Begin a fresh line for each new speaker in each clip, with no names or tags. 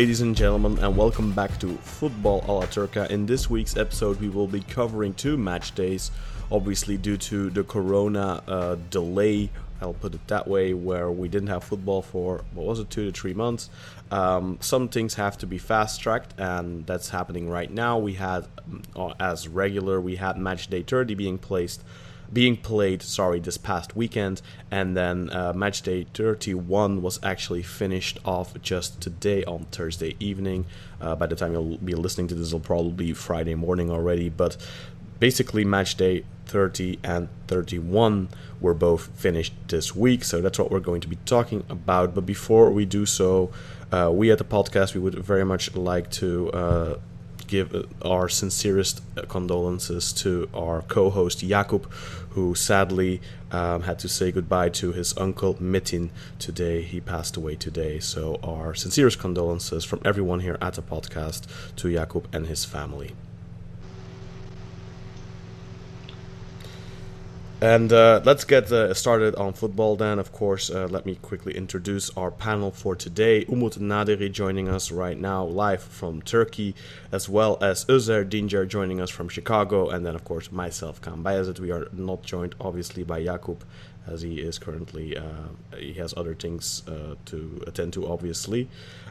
Ladies and gentlemen, and welcome back to Football a la Turca. In this week's episode, we will be covering two match days, obviously, due to the corona uh, delay. I'll put it that way, where we didn't have football for what was it, two to three months. Um, some things have to be fast tracked, and that's happening right now. We had, uh, as regular, we had match day 30 being placed being played sorry this past weekend and then uh, match day 31 was actually finished off just today on thursday evening. Uh, by the time you'll be listening to this it'll probably be friday morning already but basically match day 30 and 31 were both finished this week so that's what we're going to be talking about. But before we do so uh, we at the podcast we would very much like to uh, give uh, our sincerest condolences to our co-host Jakub, who sadly um, had to say goodbye to his uncle Mitin today. He passed away today. So our sincerest condolences from everyone here at the podcast to Jakub and his family. And uh, let's get uh, started on football then. Of course, uh, let me quickly introduce our panel for today. Umut Naderi joining us right now live from Turkey, as well as Özer Dinger joining us from Chicago, and then, of course, myself, Kaan Bayezid. We are not joined, obviously, by Jakub, as he is currently, uh, he has other things uh, to attend to, obviously.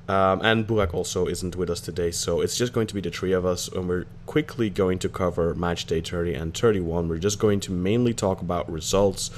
Um, and Burak also isn't with us today, so it's just going to be the three of us, and we're quickly going to cover match day 30 and 31. We're just going to mainly talk about results,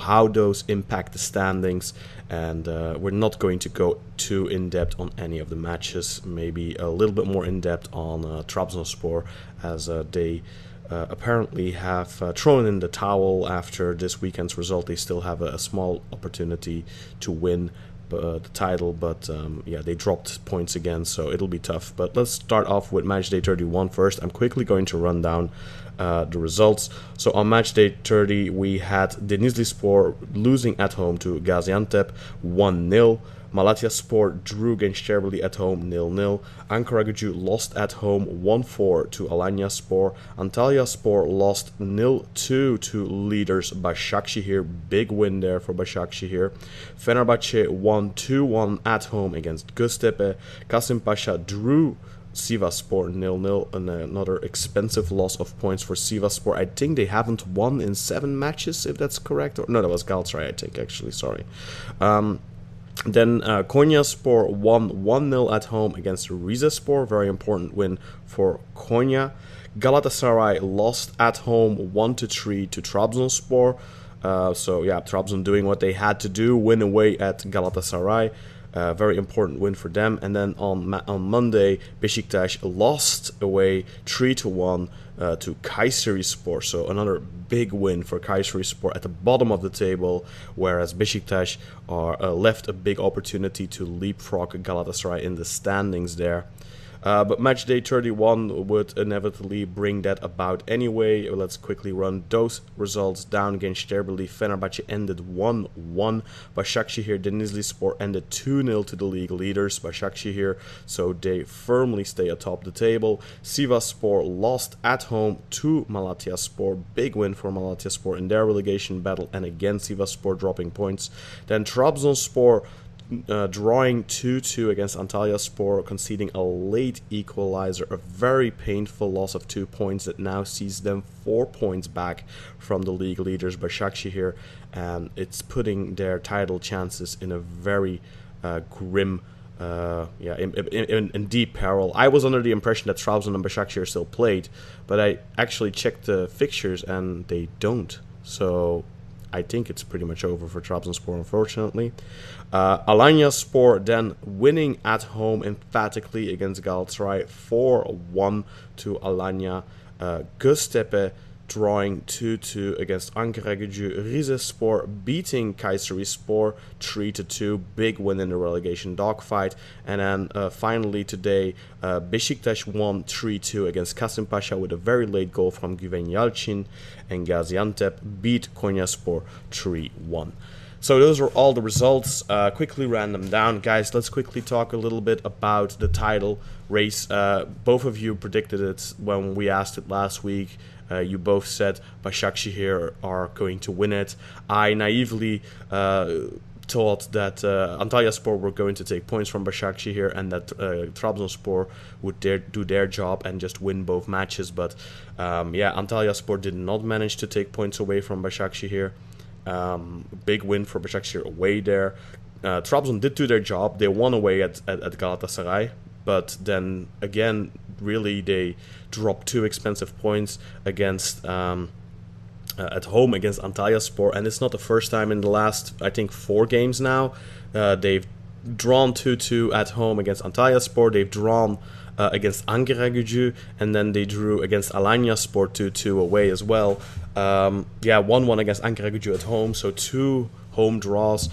how those impact the standings, and uh, we're not going to go too in depth on any of the matches. Maybe a little bit more in depth on uh, Trabzonspor, as uh, they uh, apparently have uh, thrown in the towel after this weekend's result. They still have a, a small opportunity to win uh, the title, but um, yeah, they dropped points again, so it'll be tough. But let's start off with match day 31 first. I'm quickly going to run down uh, the results. So on match day 30, we had Denizli Spor losing at home to Gaziantep 1 0. Malatya Sport drew against Cherbury at home 0-0. Ankara lost at home 1-4 to Alanya Spor. Antalya Spor lost 0-2 to leaders Başakşehir. Big win there for Başakşehir. Fenerbahçe won 2-1 at home against Göztepe. Kasim Pasha drew Sivasspor 0-0 and another expensive loss of points for Sivasspor. I think they haven't won in seven matches, if that's correct. Or no, that was Galatasaray, I think. Actually, sorry. Um, then uh, Konyaspor won 1 0 at home against Rizespor. Very important win for Konya. Galatasaray lost at home 1 3 to Trabzonspor. Uh, so, yeah, Trabzon doing what they had to do, win away at Galatasaray. Uh, very important win for them. And then on on Monday, Besiktas lost away 3 to 1 uh, to Kayserispor. So another big win for Kayserispor at the bottom of the table, whereas Besiktas are uh, left a big opportunity to leapfrog Galatasaray in the standings there. Uh, but match day 31 would inevitably bring that about anyway. Let's quickly run those results down against Sterberli. Fenerbahce ended 1 1. Başakşehir Denizli Sport ended 2 0 to the league leaders. Başakşehir, so they firmly stay atop the table. Sivasspor lost at home to Malatya Sport. Big win for Malatya Sport in their relegation battle, and again Sivasspor dropping points. Then Trabzonspor uh, drawing 2 2 against Antalya Spor, conceding a late equalizer, a very painful loss of two points that now sees them four points back from the league leaders, Başakşehir, and it's putting their title chances in a very uh, grim. Uh, yeah, in, in, in deep peril. I was under the impression that Trabzon and Başakşehir still played, but I actually checked the fixtures and they don't. So I think it's pretty much over for Trabzonspor, unfortunately. Uh, Alanya Spor then winning at home emphatically against Galatasaray 4-1 to Alanya. Uh, Göztepe drawing 2-2 against Ankaragücü. Rizespor beating Kayserispor 3-2. Big win in the relegation dogfight. And then uh, finally today, uh, Besiktas won 3-2 against Kasımpaşa with a very late goal from Güven Yalçın. And Gaziantep beat Konyaspor 3-1. So those are all the results. Uh, quickly ran them down, guys. Let's quickly talk a little bit about the title race. Uh, both of you predicted it when we asked it last week. Uh, you both said Başakşehir are going to win it. I naively uh, thought that uh, Antalyaspor were going to take points from Başakşehir and that uh, Trabzonspor would dare do their job and just win both matches. But um, yeah, Antalyaspor did not manage to take points away from Başakşehir. Um, big win for Başakşehir away there. Uh, Trabzon did do their job. They won away at, at, at Galatasaray, but then again, really they dropped two expensive points against um, uh, at home against Antalyaspor, and it's not the first time in the last I think four games now. Uh, they've drawn two two at home against Antalyaspor. They've drawn uh, against Ankaragücü, and then they drew against Alanya Sport 2 2 away as well. Um, yeah, 1 1 against Ankaragücü at home, so two home draws.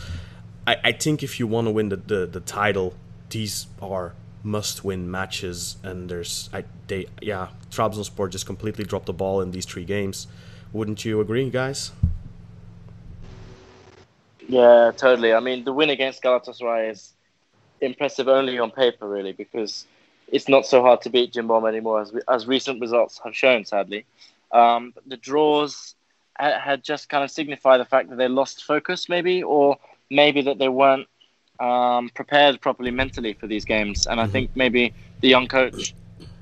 I, I think if you want to win the, the, the title, these are must win matches, and there's, I, they, yeah, Trabzonspor just completely dropped the ball in these three games. Wouldn't you agree, guys?
Yeah, totally. I mean, the win against Galatasaray is impressive only on paper, really, because it's not so hard to beat Cimbom anymore, as, as recent results have shown, sadly. Um, the draws had just kind of signified the fact that they lost focus, maybe, or maybe that they weren't um, prepared properly mentally for these games. And I mm-hmm. think maybe the young coach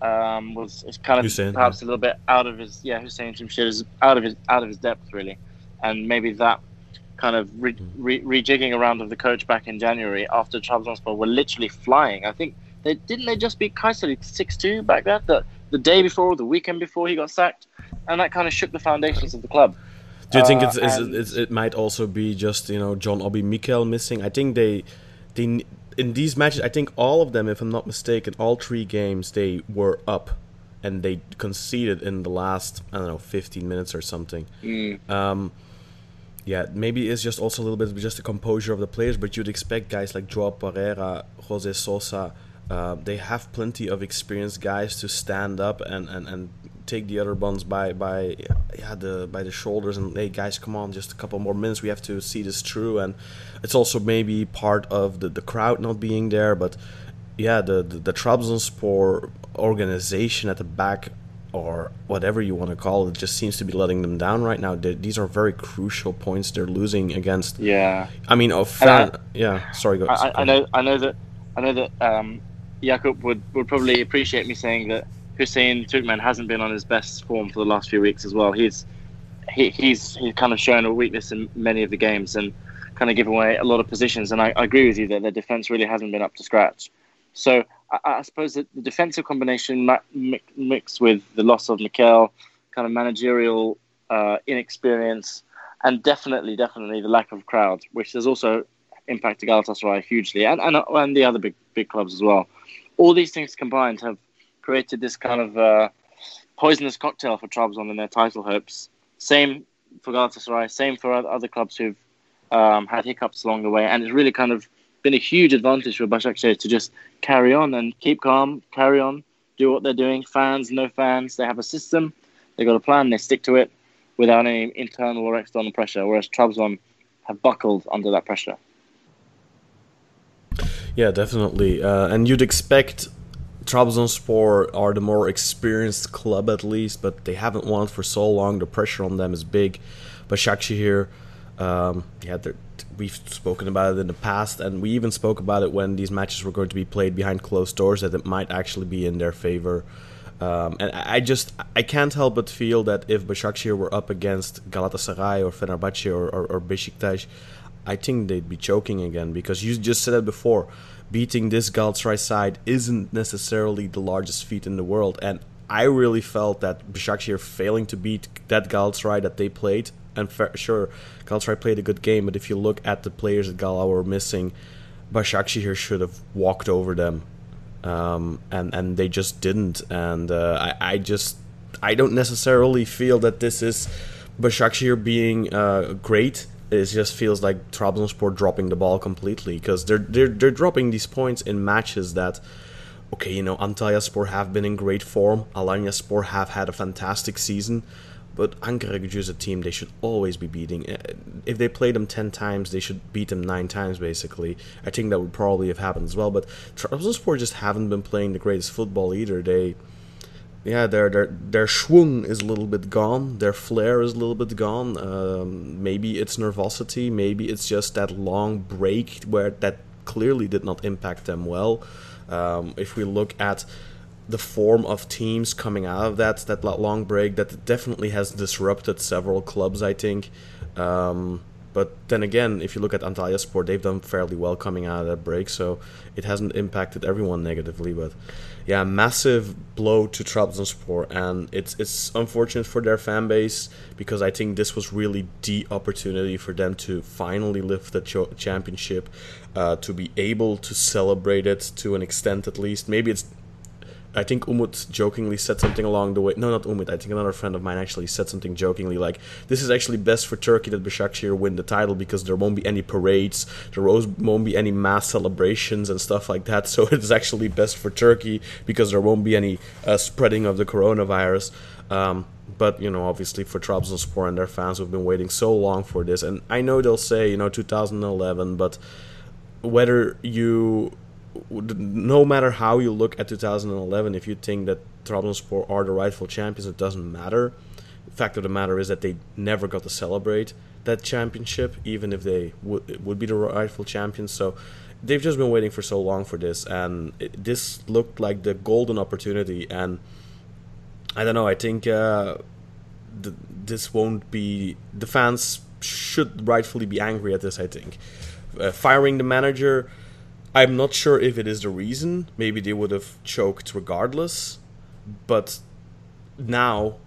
um, was kind of Hussein, perhaps yeah. a little bit out of his yeah Hussein Çimşir is out of his out of his depth really, and maybe that kind of re- mm-hmm. re- rejigging around of the coach back in January after Trabzonspor were literally flying. I think they didn't they just beat Kayseri six two back there the the day before the weekend before he got sacked, and that kind of shook the foundations of the club.
Do you think uh, it's, it's, it's, it might also be just you know John Obi Mikel missing? I think they they in these matches, I think all of them, if I'm not mistaken, all three games they were up and they conceded in the last I don't know 15 minutes or something. Mm. Um, yeah, maybe it's just also a little bit of just the composure of the players, but you'd expect guys like Joao Pereira, Jose Sosa, uh, they have plenty of experienced guys to stand up and, and, and take the other ones by by yeah the by the shoulders and hey guys come on just a couple more minutes. We have to see this through. And it's also maybe part of the, the crowd not being there but yeah the the, the Trabzonspor organization at the back or whatever you want to call it just seems to be letting them down right now. They, these are very crucial points they're losing against
yeah.
I mean oh fan, I, yeah sorry go,
I, I know I know that I know that um, Jakub would, would probably appreciate me saying that Hussein Türkmen hasn't been on his best form for the last few weeks as well. He's he, he's he's kind of shown a weakness in many of the games and kind of given away a lot of positions. And I, I agree with you that their defense really hasn't been up to scratch. So I, I suppose that the defensive combination mixed with the loss of Mikel, kind of managerial uh, inexperience, and definitely, definitely the lack of crowd, which has also impacted Galatasaray hugely, and, and and the other big big clubs as well. All these things combined have created this kind of uh, poisonous cocktail for Trabzon and their title hopes. Same for Galatasaray, same for other clubs who've um, had hiccups along the way, and it's really kind of been a huge advantage for Başakşehir to just carry on and keep calm, carry on, do what they're doing. Fans, no fans, they have a system, they've got a plan, they stick to it without any internal or external pressure. Whereas Trabzon have buckled under that pressure.
Yeah, definitely, uh, and you'd expect Trabzonspor are the more experienced club at least, but they haven't won for so long. The pressure on them is big. But here, um, yeah, we've spoken about it in the past, and we even spoke about it when these matches were going to be played behind closed doors, that it might actually be in their favor. Um, and I just I can't help but feel that if Başakşehir were up against Galatasaray or Fenerbahce or, or, or Besiktas, I think they'd be choking again because you just said it before beating this Galatasaray side isn't necessarily the largest feat in the world. And I really felt that Başakşehir failing to beat that Galatasaray that they played and fair, sure, Galatasaray played a good game, but if you look at the players that Gala were missing, Başakşehir should have walked over them, um, and and they just didn't. And uh, I I just I don't necessarily feel that this is Başakşehir being uh, great. It just feels like Trabzonspor dropping the ball completely because they're they're they're dropping these points in matches that okay, you know, Antalyaspor have been in great form. Alanya Alanyaspor have had a fantastic season. But Ankara Gücü is a team they should always be beating. Uh, If they play them 10 times, they should beat them 9 times, basically. I think that would probably have happened as well. But Trabzonspor just haven't been playing the greatest football either. They, yeah, their their their schwung is a little bit gone. Their flair is a little bit gone. Um, maybe it's nervosity. Maybe it's just that long break where that clearly did not impact them well. Um, if we look at the form of teams coming out of that that long break, that definitely has disrupted several clubs. I think. Um, but then again, if you look at Antalyaspor, they've done fairly well coming out of that break, so it hasn't impacted everyone negatively. But yeah, massive blow to Trabzonspor, and it's it's unfortunate for their fan base because I think this was really the opportunity for them to finally lift the cho- championship, uh, to be able to celebrate it to an extent at least. Maybe it's I think Umut jokingly said something along the way. No, not Umut. I think another friend of mine actually said something jokingly like, "This is actually best for Turkey that Başakşehir win the title because there won't be any parades, there won't be any mass celebrations and stuff like that. So it's actually best for Turkey because there won't be any uh, spreading of the coronavirus." Um, but you know, obviously for Trabzonspor and their fans who've been waiting so long for this, and I know they'll say, you know, 2011, but whether you no matter how you look at 2011, if you think that Trabzonspor are the rightful champions, it doesn't matter. Fact of the matter is that they never got to celebrate that championship, even if they would would be the rightful champions. So they've just been waiting for so long for this, and it, this looked like the golden opportunity. And I don't know. I think uh, the, this won't be the fans should rightfully be angry at this. I think uh, firing the manager I'm not sure if it is the reason. Maybe they would have choked regardless. But now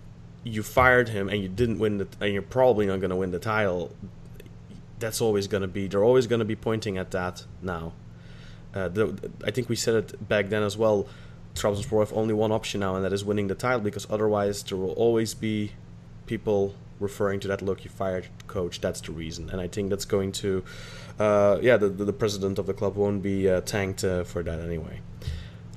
you fired him and you didn't win the and you're probably not going to win the title. That's always going to be they're always going to be pointing at that now. Uh, the, I think we said it back then as well. Trabzonspor have only one option now, and that is winning the title because otherwise there will always be people referring to that. Look, you fired coach. That's the reason, and I think that's going to uh, yeah, the, the, president of the club won't be uh, tanked uh, for that anyway.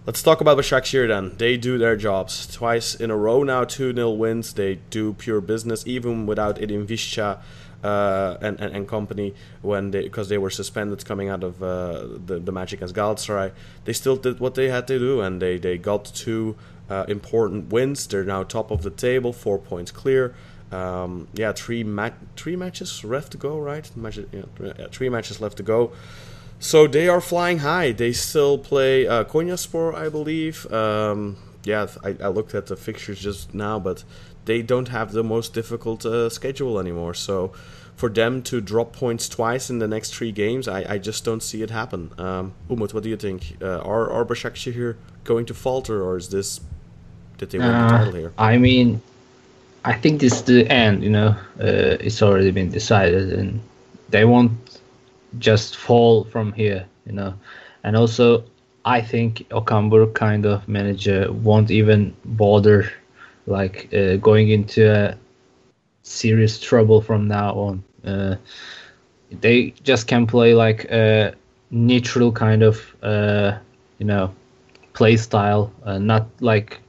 Let's talk about Başakşehir then. They do their jobs twice in a row now. Two 0 wins. They do pure business, even without Edin Visca uh, and, and, and company when they because they were suspended coming out of uh, the the match against Galatasaray. They still did what they had to do, and they they got two uh, important wins. They're now top of the table, four points clear. Um, yeah, three ma- three matches left to go, right? Matches, yeah, three matches left to go. So they are flying high. They still play uh, Konyaspor, I believe. Um, yeah, I, I, looked at the fixtures just now, but they don't have the most difficult uh, schedule anymore. So for them to drop points twice in the next three games, I, I just don't see it happen. Um, Umut, what do you think? Uh, are are Başakşehir going to falter, or is this did they win the
Uh,
title here?
I mean, I think this is the end. You know, uh, it's already been decided, and they won't just fall from here. You know, and also I think Okan kind of manager won't even bother like uh, going into serious trouble from now on. Uh, they just can play like a neutral kind of uh, you know play style, uh, not like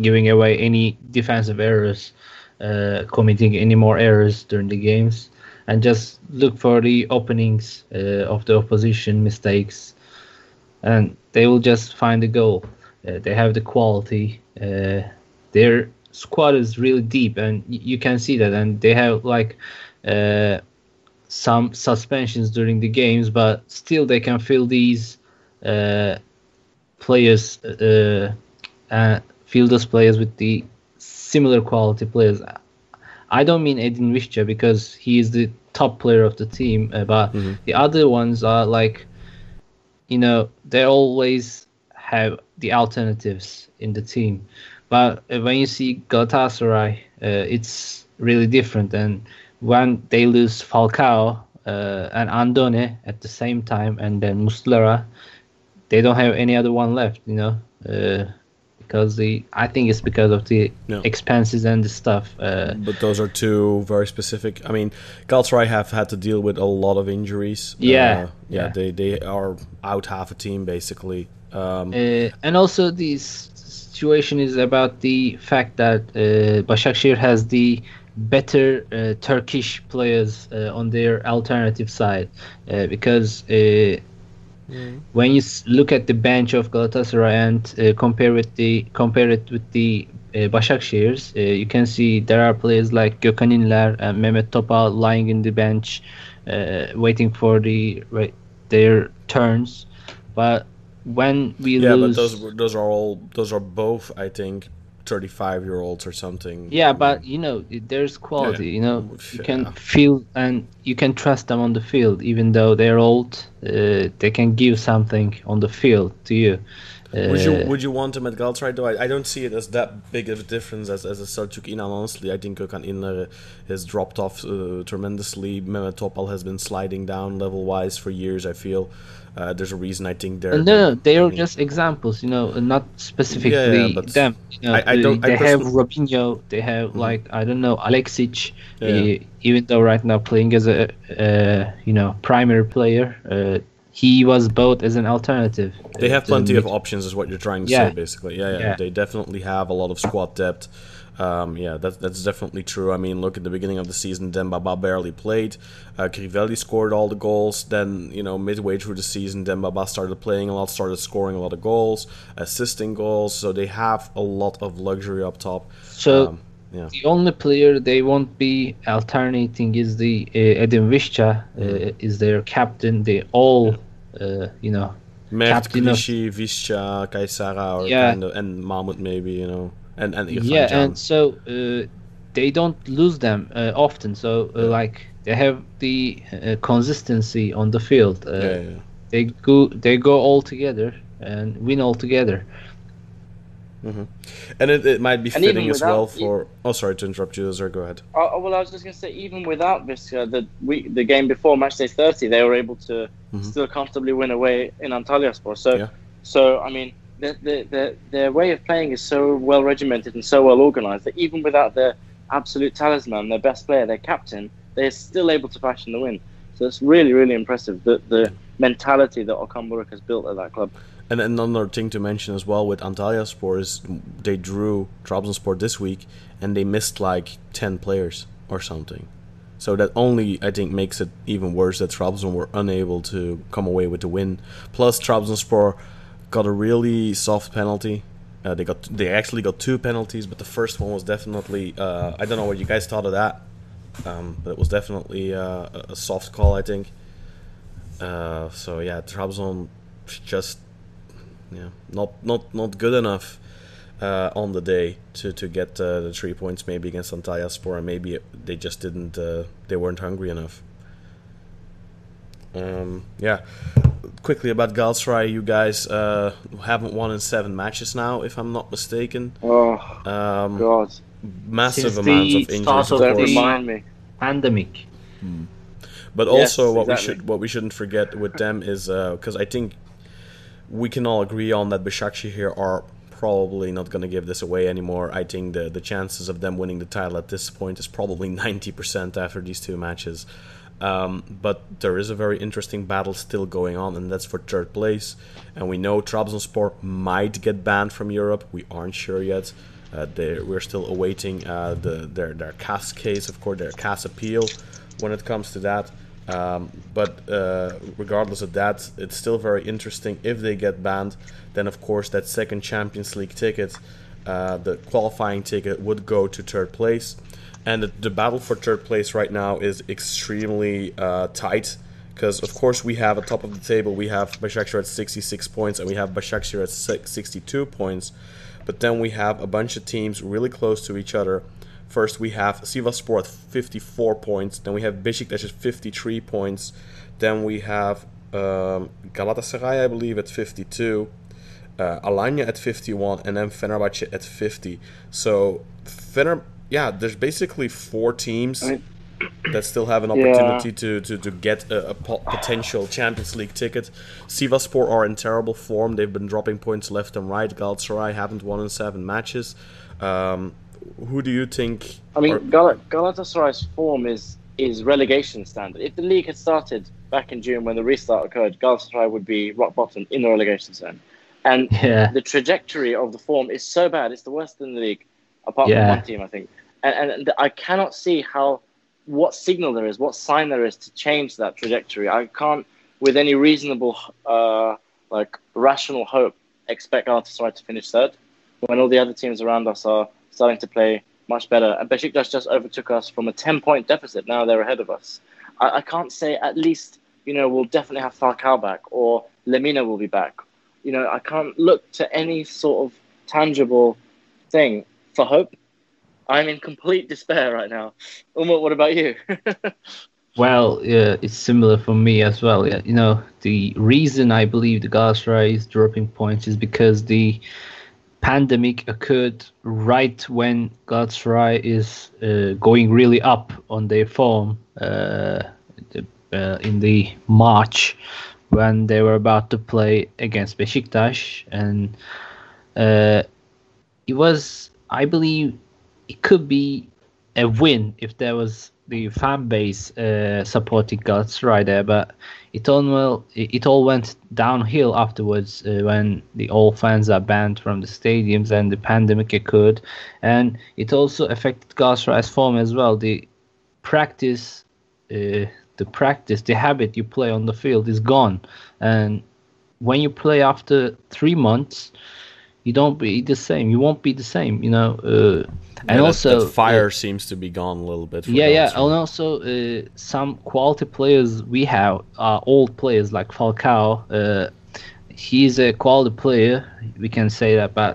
giving away any defensive errors, uh, committing any more errors during the games, and just look for the openings uh, of the opposition mistakes, and they will just find the goal. Uh, they have the quality. Uh, their squad is really deep, and y- you can see that, and they have like. Uh, some suspensions during the games, but still they can fill these uh, players uh, fill those players with the similar quality players. I don't mean Edin Visca because he is the top player of the team, uh, but the other ones are like, you know, they always have the alternatives in the team. But uh, when you see Galatasaray, uh, it's really different, and when they lose Falcao uh, and Andone at the same time, and then Muslera, they don't have any other one left. You know, uh, because the I think it's because of the
No.
expenses and the stuff. Uh,
But those are two very specific. I mean, Galatasaray have had to deal with a lot of injuries.
Yeah,
Uh, yeah,
yeah.
They they are out half a team basically. Um,
Uh, and also this situation is about the fact that uh, Başakşehir has the better uh, Turkish players uh, on their alternative side uh, because uh, when you look at the bench of Galatasaray and uh, compare with the compare it with the uh, Başakşehir's, uh, you can see there are players like Gökhan İnler and Mehmet Topal lying in the bench, uh, waiting for the right, their turns. But when we
yeah,
lose,
but those those are all those are both I think thirty five year olds or something.
yeah, but you know there's quality.
Yeah.
You know you can
Yeah.
feel and you can trust them on the field, even though they're old. Uh, they can give something on the field to you.
Would you
Uh,
would you want him at Galatasaray though? I, I don't see it as that big of a difference as as a Selçuk Inan. Honestly, I think Gökhan Inler has dropped off uh, tremendously. Mehmet Topal has been sliding down level wise for years. I feel uh, there's a reason I think they're.
No, no, they are
I mean,
just examples, you know, not specifically
but
them. You know,
I- I don't-
they have Robinho, they have like I don't know Aleksić,
Yeah.
uh, even though right now playing as a uh, you know primary player, uh, he was both as an alternative.
They have plenty of options, is what you're trying to
Yeah.
say, basically. Yeah, yeah,
Yeah.
They definitely have a lot of squad depth. Um, yeah, that's that's definitely true. I mean, look at the beginning of the season, Demba Ba barely played. Uh, Crivelli scored all the goals. Then, you know, midway through the season, Demba Ba started playing a lot, started scoring a lot of goals, assisting goals. So they have a lot of luxury up top.
So
Um, yeah.
the only player they won't be alternating is the uh, Edin Visca, uh, is their captain. They all, uh, you know,
Mert, Clichy, Visca, Caiçara, or
Yeah.
and Mahmoud maybe, you know, and and Irfan
yeah
Can.
and so uh, they don't lose them uh, often so uh, like they have the uh, consistency on the field uh,
yeah, yeah, yeah.
they go they go all together and win all together
And it, it might be
And
fitting as well
without-
for. Oh, sorry to interrupt you, Özer. Go ahead.
Oh, well, I was just going to say, even without Visca, the week, the game before match day 30, they were able to still comfortably win away in Antalyaspor. So,
Mm-hmm. Yeah.
so I mean, the, the, the, their way of playing is so well regimented and so well organized that even without their absolute talisman, their best player, their captain, they're still able to fashion the win. So it's really, really impressive the, the mentality that Okan Buruk has built at that club.
And another thing to mention as well with Antalyaspor is they drew Trabzonspor this week and they missed like 10 players or something. So that only, I think, makes it even worse that Trabzon were unable to come away with the win. Plus, Trabzonspor got a really soft penalty. Uh, they got they actually got two penalties, but the first one was definitely uh, I don't know what you guys thought of that, um, but it was definitely uh, a- soft call, I think. Uh, so yeah, Trabzon just yeah, not not not good enough uh, on the day to to get uh, the three points maybe against Antalyaspor, and maybe they just didn't they weren't hungry enough. Um, yeah, quickly about Galatasaray, you guys uh, haven't won in seven matches now, if I'm not mistaken.
Oh,
Um,
God.
massive
Since
amounts of injuries,
start
of
of
course.
remind me.
pandemic
But
Yes,
also, what we should what we shouldn't forget with them is because I think we can all agree on that Başakşehir are probably not going to give this away anymore. I think the the chances of them winning the title at this point is probably ninety percent after these two matches. Um, but there is a very interesting battle still going on, and that's for third place. And we know Trabzonspor might get banned from Europe. We aren't sure yet. Uh, we're still awaiting uh, the their their CAS case, of course, their CAS appeal when it comes to that. Um, but uh, regardless of that, it's still very interesting. If they get banned, then of course that second Champions League ticket, uh, the qualifying ticket, would go to third place. And the, the battle for third place right now is extremely uh, tight because of course we have at top of the table we have Başakşehir at 66 points and we have Başakşehir at 62 points, but then we have a bunch of teams really close to each other. First we have Sivasspor at 54 points, then we have Beşiktaş at 53 points, then we have um, Galatasaray I believe at 52, uh, Alanya at 51, and then Fenerbahce at 50. So Fener, yeah, there's basically four teams
I mean-
that still have an opportunity to, to, to get a, a potential Champions League ticket. Sivasspor are in terrible form. They've been dropping points left and right. Galatasaray haven't won in seven matches. Um, who do you think?
I mean,
are-
Gal- Galatasaray's form is is relegation standard. If the league had started back in June when the restart occurred, Galatasaray would be rock bottom in the relegation zone. And
Yeah.
the trajectory of the form is so bad; it's the worst in the league, apart
Yeah.
from one team, I think. And, and I cannot see how, what signal there is, what sign there is to change that trajectory. I can't, with any reasonable, uh, like rational hope, expect Galatasaray to finish third when all the other teams around us are starting to play much better. And Besiktas just overtook us from a 10 point deficit. Now they're ahead of us. I, I can't say at least, you know, we'll definitely have Falcao back or Lemina will be back. You know, I can't look to any sort of tangible thing for hope. I'm in complete despair right now. Umut, what about you?
Well, yeah, it's similar for me as well. Yeah, you know, the reason I believe the Galatasaray is dropping points is because the pandemic occurred right when Galatasaray is uh, going really up on their form uh, the, uh, in the March when they were about to play against Besiktas and uh, it was I believe it could be a win if there was the fan base uh, supporting right there, but it all well, it, all went downhill afterwards uh, when the all fans are banned from the stadiums and the pandemic occurred, and it also affected Galatasaray's form as well. The practice, uh, the practice, the habit you play on the field is gone, and when you play after three months, you don't be the same. You won't be the same, you know. Uh,
Yeah,
and
that-
also
that fire
uh,
seems to be gone a little bit. for
yeah, yeah, and also uh, some quality players we have are old players like Falcao. Uh, he's a quality player, we can say that, but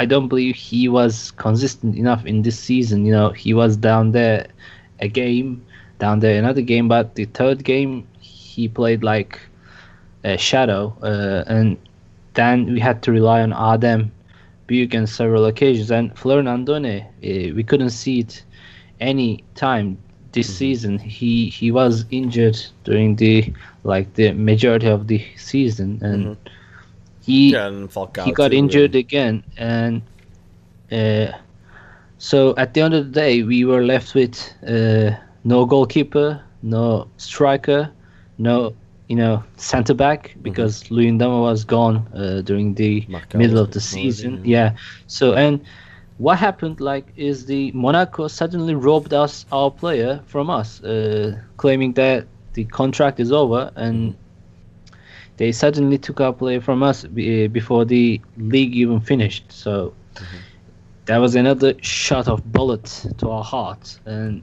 I don't believe he was consistent enough in this season. You know, he was down there a game, down there another game, but the third game he played like a shadow, uh, and then we had to rely on Adem Büyük on several occasions, and Florian Andone, uh, we couldn't see it any time this season. He he was injured during the like the majority of the season, and he
Yeah, and
he got injured again, and uh, so at the end of the day, we were left with uh, no goalkeeper, no striker, no you know center back because mm Luyindama was gone uh, during the
Marcao
middle of the
already,
season.
yeah.
Yeah, so and what happened like is the Monaco suddenly robbed us our player from us, uh, claiming that the contract is over and they suddenly took our player from us be- before the league even finished. So that was another shot of bullet to our hearts, and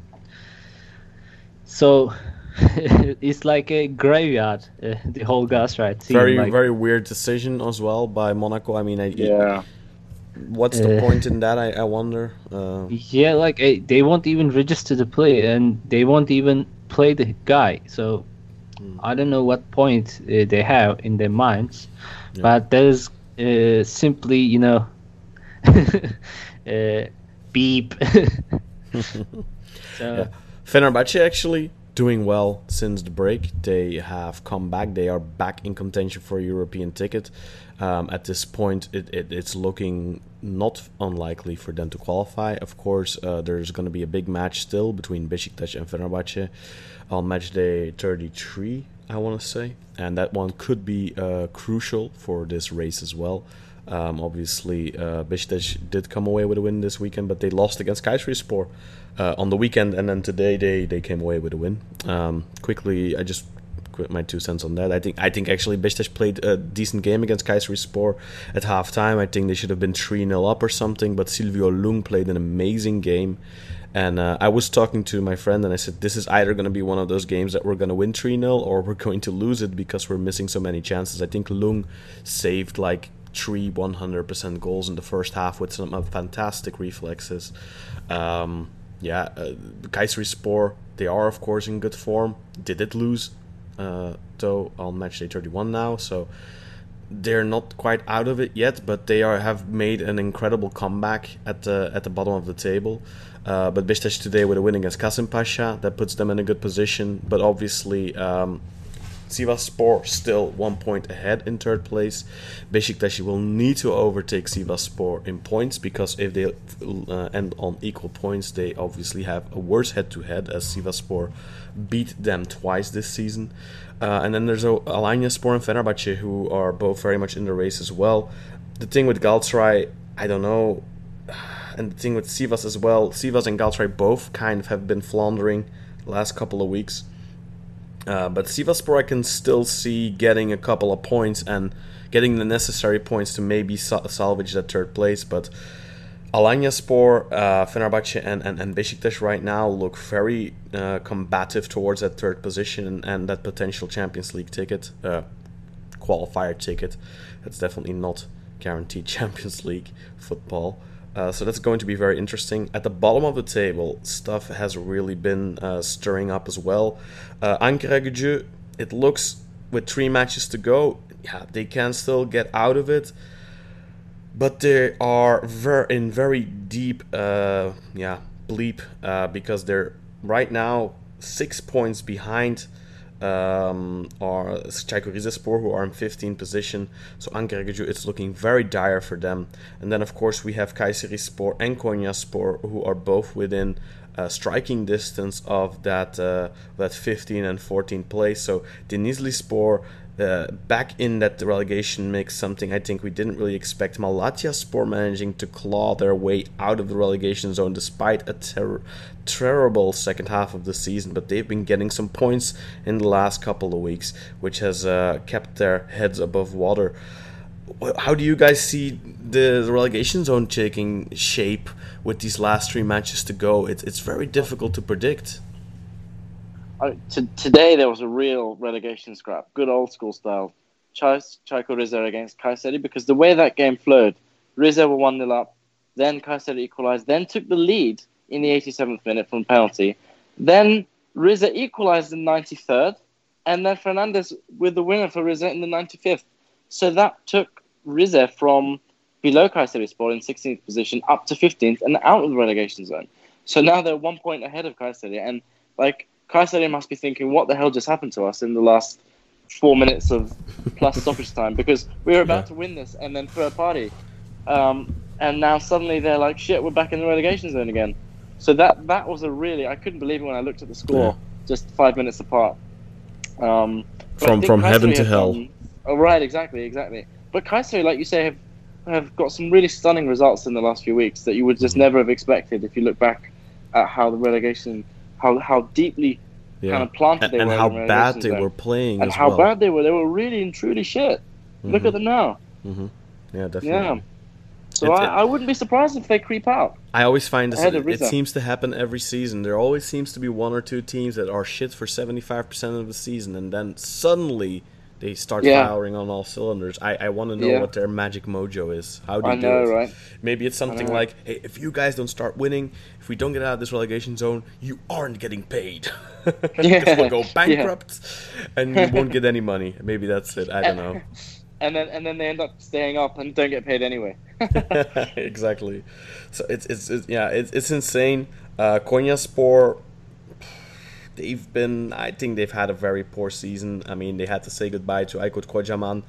so it's like a graveyard. Uh, the whole gas right team.
Very
like,
very weird decision as well by Monaco. I mean, I,
yeah.
what's the
Uh,
point in that? I, I wonder. Uh,
Yeah, like eh, they won't even register the play, and they won't even play the guy. So I don't know what point uh, they have in their minds, but there's uh, simply, you know, uh, beep. so
Fenerbahce actually doing well since the break. They have come back. They are back in contention for a European ticket. Um, at this point, it, it, it's looking not unlikely for them to qualify. Of course, uh, there's going to be a big match still between Besiktas and Fenerbahce on match day 33, I want to say. And that one could be uh, crucial for this race as well. Um, obviously, uh, Besiktas did come away with a win this weekend, but they lost against Kayserispor uh, on the weekend, and then today they, they came away with a win. Um, quickly, I just quit my two cents on that. I think I think actually Besiktas played a decent game against Kayserispor at halftime. I think they should have been three 0 up or something, but Silviu Lung played an amazing game. And uh, I was talking to my friend, and I said, "This is either going to be one of those games that we're going to win three 0 or we're going to lose it because we're missing so many chances." I think Lung saved like three 100% goals in the first half with some fantastic reflexes. Um, yeah, uh, Kayserispor, they are of course in good form. Did it lose, uh, though, on match day 31 now, so they're not quite out of it yet, but they are have made an incredible comeback at the at the bottom of the table. Uh, but Beşiktaş today with a win against Kasim Pasha that puts them in a good position. But obviously, um, Sivasspor still one point ahead in third place. Beşiktaş will need to overtake Sivasspor in points because if they uh, end on equal points, they obviously have a worse head-to-head as Sivasspor beat them twice this season. Uh, and then there's Alanyaspor and Fenerbahce who are both very much in the race as well. The thing with Galatasaray, I don't know, and the thing with Sivas as well. Sivas and Galatasaray both kind of have been floundering last couple of weeks. Uh, but Sivasspor I can still see getting a couple of points and getting the necessary points to maybe salvage that third place. But Alanyaspor, uh, Fenerbahce, and, and, and Besiktas right now look very uh, combative towards that third position and, and that potential Champions League ticket, uh, qualifier ticket. That's definitely not guaranteed Champions League football. Uh, so that's going to be very interesting. At the bottom of the table, stuff has really been uh, stirring up as well. Uh, Ankara it looks with three matches to go, yeah, they can still get out of it but they are ver- in very deep uh, yeah bleep uh, because they're right now six points behind um, are Çaykur Rizespor who are in 15th position. So Ankaragücü it's looking very dire for them. And then of course we have Kayserispor and Konyaspor who are both within uh, striking distance of that uh, that 15 and 14 place. So Denizlispor uh, back in that relegation mix, something I think we didn't really expect. Malatyaspor managing to claw their way out of the relegation zone despite a ter- terrible second half of the season, but they've been getting some points in the last couple of weeks, which has uh, kept their heads above water. How do you guys see the relegation zone taking shape with these last three matches to go? It's, it's very difficult to predict
to, today there was a real relegation scrap, good old school style. Ch- Çaykur Rize against Kayseri because the way that game flowed, Rize were 1 0 up, then Kayseri equalised, then took the lead in the 87th minute from penalty. Then Rize equalised in the 93rd, and then Fernandez with the winner for Rize in the 95th. So that took Rize from below Kayserispor in 16th position up to 15th and out of the relegation zone. So now they're one point ahead of Kayseri, and like Kayseri must be thinking, what the hell just happened to us in the last four minutes of plus stoppage time? Because we were about yeah. to win this and then throw a party. Um, and now suddenly they're like, shit, we're back in the relegation zone again. So that that was a really, I couldn't believe it when I looked at the score yeah. just five minutes apart. Um,
from from heaven to hell.
Done, oh, right, exactly, exactly. But Kayseri, like you say, have have got some really stunning results in the last few weeks that you would just mm-hmm. never have expected if you look back at how the relegation how how deeply yeah. kind of planted
and,
they
and
were.
how bad they were playing,
and how
well.
bad they were. They were really and truly shit. Mm-hmm. Look at them now.
Mm-hmm. Yeah, definitely.
Yeah. So I, I, wouldn't be surprised if they creep out.
I always find this. It, it seems to happen every season. There always seems to be one or two teams that are shit for seventy five percent of the season, and then suddenly they start yeah. firing on all cylinders. I, I want to know yeah. what their magic mojo is. How do you I do
know,
it?
Right?
Maybe it's something like, hey, if you guys don't start winning, if we don't get out of this relegation zone, you aren't getting paid. yeah. we'll go bankrupt, yeah. and you won't get any money. Maybe that's it. I don't know.
And then and then they end up staying up and don't get paid anyway.
exactly. So it's, it's, it's yeah it's, it's insane. Uh, Konyaspor they've been I think they've had a very poor season. I mean, they had to say goodbye to Aykut Kocaman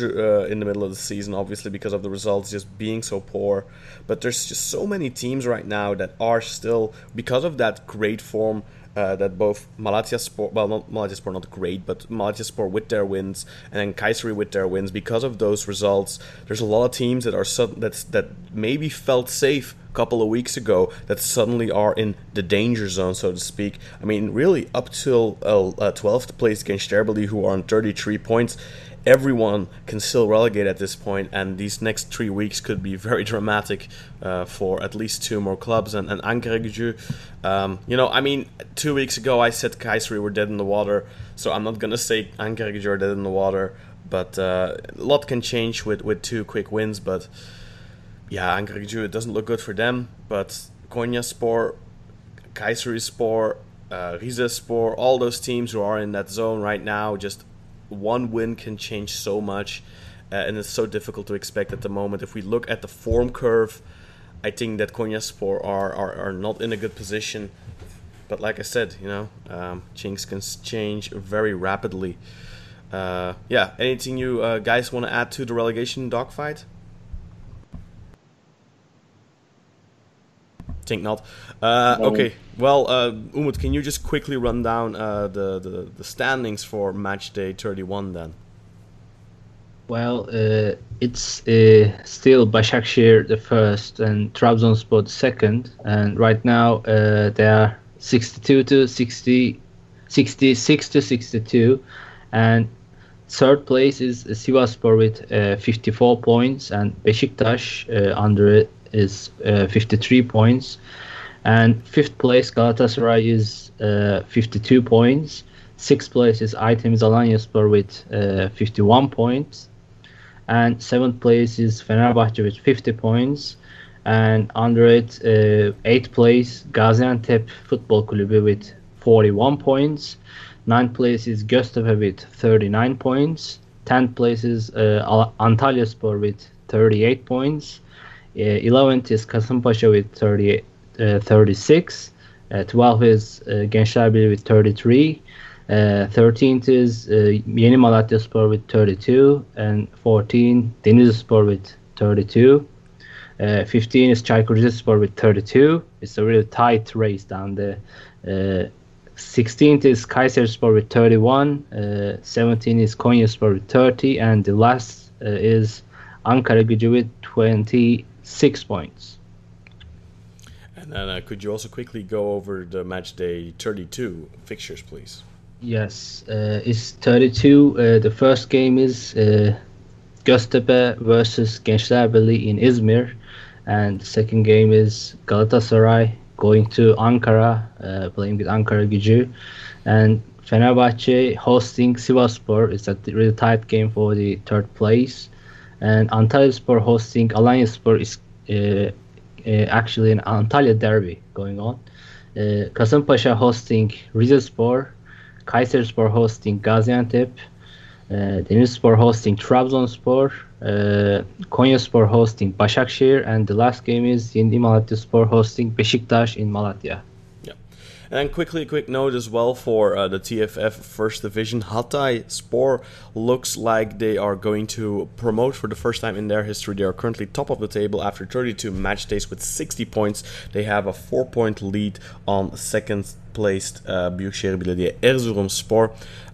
uh, in the middle of the season, obviously because of the results just being so poor. But there's just so many teams right now that are still because of that great form. Uh, that both Malatya Sport, well, not Malatyaspor, not great, but Malatya Sport with their wins and then Kayseri with their wins. Because of those results, there's a lot of teams that are that's that maybe felt safe a couple of weeks ago that suddenly are in the danger zone, so to speak. I mean, really, up till uh, 12th place against Sterbeli, who are on 33 points, everyone can still relegate at this point, and these next three weeks could be very dramatic uh, for at least two more clubs. And, and Ankara um, you know, I mean, two weeks ago I said Kayseri were dead in the water, so I'm not gonna say Ankara are dead in the water, but uh, a lot can change with, with two quick wins, but yeah, Ankara it doesn't look good for them, but Konyaspor, Kayserispor, uh, Rizespor, all those teams who are in that zone right now, just one win can change so much. uh, and it's so difficult to expect at the moment. If we look at the form curve, I think that Konyaspor are, are, are not in a good position. But like I said, you know, um, things can change very rapidly. Uh, yeah, anything you uh, guys want to add to the relegation dogfight? Think not. Uh,
No.
okay, well, uh, Umut, can you just quickly run down uh, the, the, the standings for match day 31 then?
Well, uh, it's uh, still Başakşehir the first and Trabzonspor the second, and right now uh, they are 62 to 60, 66 to 62, and third place is Sivasspor with uh, 54 points, and Beşiktaş uh, under it is uh, 53 points, and fifth place Galatasaray is uh, 52 points. Sixth place is Aytemiz Alanyaspor with uh, 51 points and seventh place is Fenerbahçe with 50 points, and under it, uh, eighth place Gaziantep Football Kulübü with 41 points. Ninth place is Göztepe with 39 points. Tenth place is uh, Antalyaspor with 38 points. Uh, 11th is Kasımpaşa with 38, uh, 36. Uh, 12th is uh, Gençlerbirliği with 33. Uh, 13th is uh, Yeni Malatyaspor with 32, and 14 Denizlispor with 32. Uh, 15 is Çaykur Rizespor with 32. It's a really tight race down there. Uh, 16th is Kayserispor with 31. Uh, 17 is Konyaspor with 30, and the last uh, is Ankara Gücü with 26 points.
And then uh, could you also quickly go over the match day 32 fixtures, please?
Yes, uh, it's 32. Uh, the first game is uh, Göztepe versus Gençlerbirliği in Izmir, and the second game is Galatasaray going to Ankara, uh, playing with Ankara Gücü, and Fenerbahçe hosting Sivasspor. It's a really tight game for the third place, and Antalyaspor hosting Alanyaspor is uh, uh, actually an Antalya derby going on. Uh, Kasımpaşa hosting Rizespor. Kayserispor hosting Gaziantep, uh, Denizlispor hosting Trabzonspor, uh, Konyaspor hosting Başakşehir, and the last game is Yeni Malatyaspor hosting Beşiktaş in Malatya.
And quickly, a quick note as well for uh, the TFF First Division. Hatay Spor looks like they are going to promote for the first time in their history. They are currently top of the table after 32 match days with 60 points. They have a four point lead on second placed uh, Büyükşehir Belediye Erzurumspor.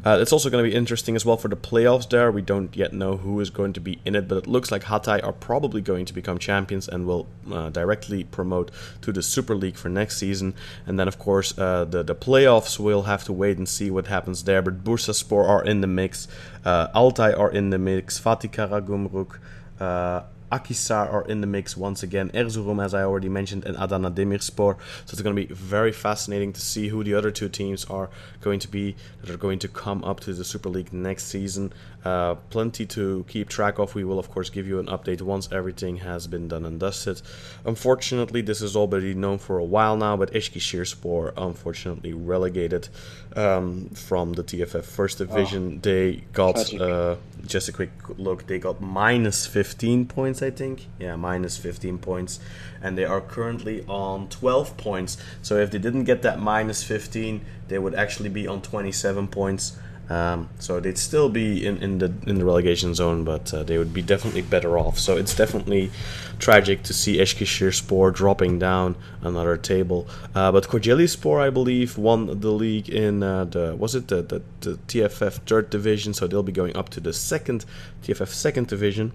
Uh, it's also going to be interesting as well for the playoffs there. We don't yet know who is going to be in it, but it looks like Hatay are probably going to become champions and will uh, directly promote to the Super League for next season. And then, of course, uh, the, the playoffs, we'll have to wait and see what happens there. But Bursaspor are in the mix, uh, Altay are in the mix, Fatih Karagümrük, uh, Akhisar are in the mix once again. Erzurum, as I already mentioned, and Adana Demirspor. So it's going to be very fascinating to see who the other two teams are going to be that are going to come up to the Super League next season. Uh, plenty to keep track of. We will, of course, give you an update once everything has been done and dusted. Unfortunately, this is already known for a while now, but Eskişehirspor unfortunately relegated um, from the TFF First Division. they got uh, just a quick look. They got minus 15 points, I think. Yeah, minus 15 points, and they are currently on 12 points. So if they didn't get that minus 15, they would actually be on 27 points. Um, so they'd still be in, in the in the relegation zone, but uh, they would be definitely better off. So it's definitely tragic to see Eskişehirspor dropping down another table. Uh, but Kocaelispor, I believe, won the league in uh, the was it the, the the TFF third division, so they'll be going up to the second TFF second division,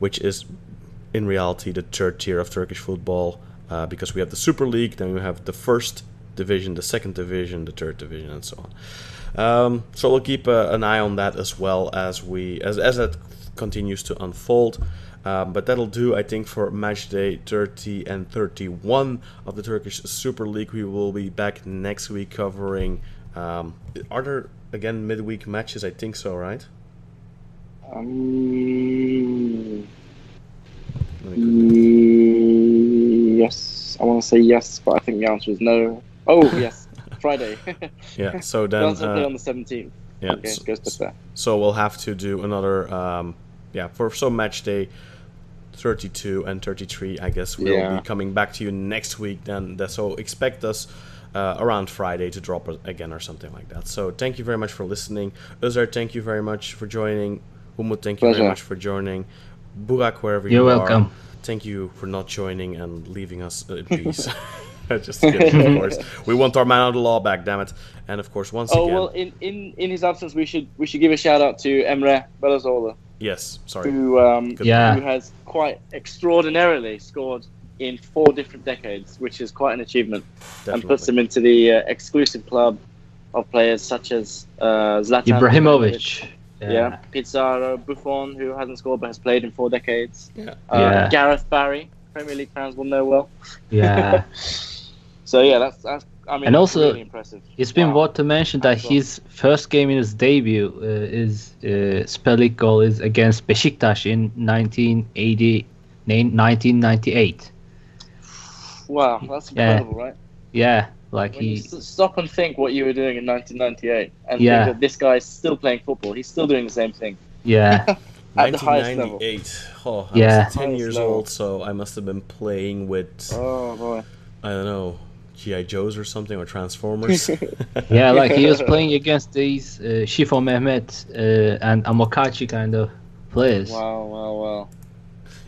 which is in reality the third tier of Turkish football uh, because we have the Super League, then we have the first division, the second division, the third division, and so on. Um, so we'll keep uh, an eye on that as well as we as as that continues to unfold. Um, but that'll do, I think, for match day 30 and 31 of the Turkish Super League. We will be back next week covering. Um, are there again midweek matches? I think so, right?
Um, yes, I want to say yes, but I think the answer is no. Oh, yes, Friday.
Yeah. So then.
That's play
uh,
on the 17th.
yeah.
Okay,
so-
goes.
So we'll have to do another um, yeah, for so match day 32 and 33, I guess we'll
Yeah.
be coming back to you next week. Then, so expect us uh, around Friday to drop again or something like that. So thank you very much for listening. Özer, thank you very much for joining. Umut, thank you very much for joining. Burak, wherever
You're
you
welcome.
are, thank you for not joining and leaving us in peace. Just kidding, of course. We want our man of the law back, damn it. And of course, once
Oh
again,
well, in, in, in his absence, we should we should give a shout out to Emre Belözoğlu,
yes, sorry.
who um,
Yeah.
who has quite extraordinarily scored in four different decades, which is quite an achievement, and puts
Definitely.
him into the uh, exclusive club of players such as uh, Zlatan
Ibrahimovic.
yeah, Pizarro, Buffon, who hasn't scored but has played in four decades,
Yeah.
uh,
Yeah.
Gareth Barry, Premier League fans will know well.
Yeah.
So yeah, that's that's I mean,
And also,
really impressive.
It's been
Wow.
worth to mention that
Absolutely.
his first game in his debut uh, is uh, Super goal is against Beşiktaş in 1980, 1998.
Wow, that's
Yeah.
incredible, right?
Yeah, like
When
he.
s- stop and think what you were doing in 1998, and
Yeah.
think that this guy's still playing football. He's still doing the same thing
Yeah,
at the highest level.
1998. Oh, I
Yeah.
was 10
Highest
years
level.
old, so I must have been playing with,
Oh boy.
I don't know, G.I. Joes or something, or Transformers.
yeah, like he was playing against these uh, Şifo Mehmet uh, and Amokachi kind of players.
Wow, wow, wow.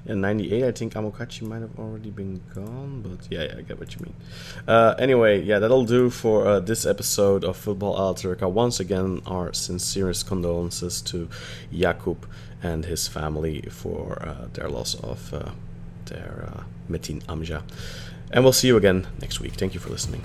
In 98, I think Amokachi might have already been gone, but yeah, yeah I get what you mean. Uh, anyway, yeah, that'll do for uh, this episode of Football Alaturka. Once again, our sincerest condolences to Jakub and his family for uh, their loss of uh, their uh, Metin Amca. And we'll see you again next week. Thank you for listening.